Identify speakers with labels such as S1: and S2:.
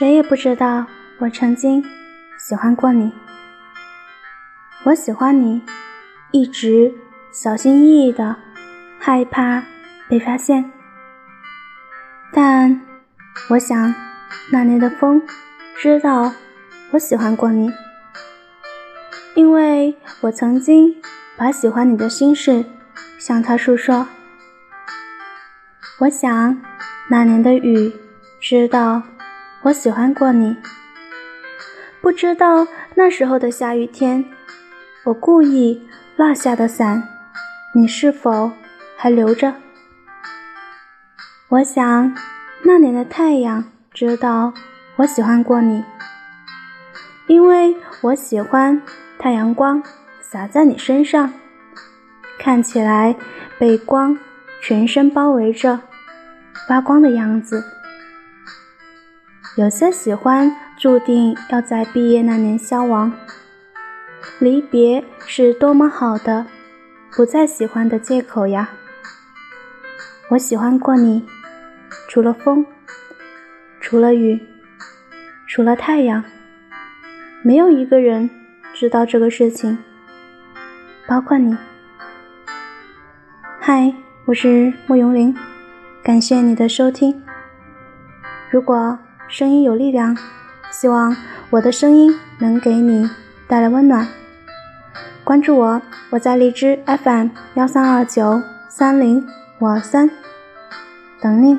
S1: 谁也不知道我曾经喜欢过你。我喜欢你，一直小心翼翼的，害怕被发现。但我想，那年的风知道我喜欢过你，因为我曾经把喜欢你的心事向他诉说。我想，那年的雨知道。我喜欢过你，不知道那时候的下雨天，我故意落下的伞，你是否还留着？我想那年的太阳知道我喜欢过你，因为我喜欢太阳光洒在你身上，看起来被光全身包围着，发光的样子。有些喜欢注定要在毕业那年消亡，离别是多么好的不再喜欢的借口呀！我喜欢过你，除了风，除了雨，除了太阳，没有一个人知道这个事情，包括你。嗨，我是慕容林，感谢你的收听。如果声音有力量，希望我的声音能给你带来温暖。关注我，我在荔枝 FM 幺三二九三零五二三等你。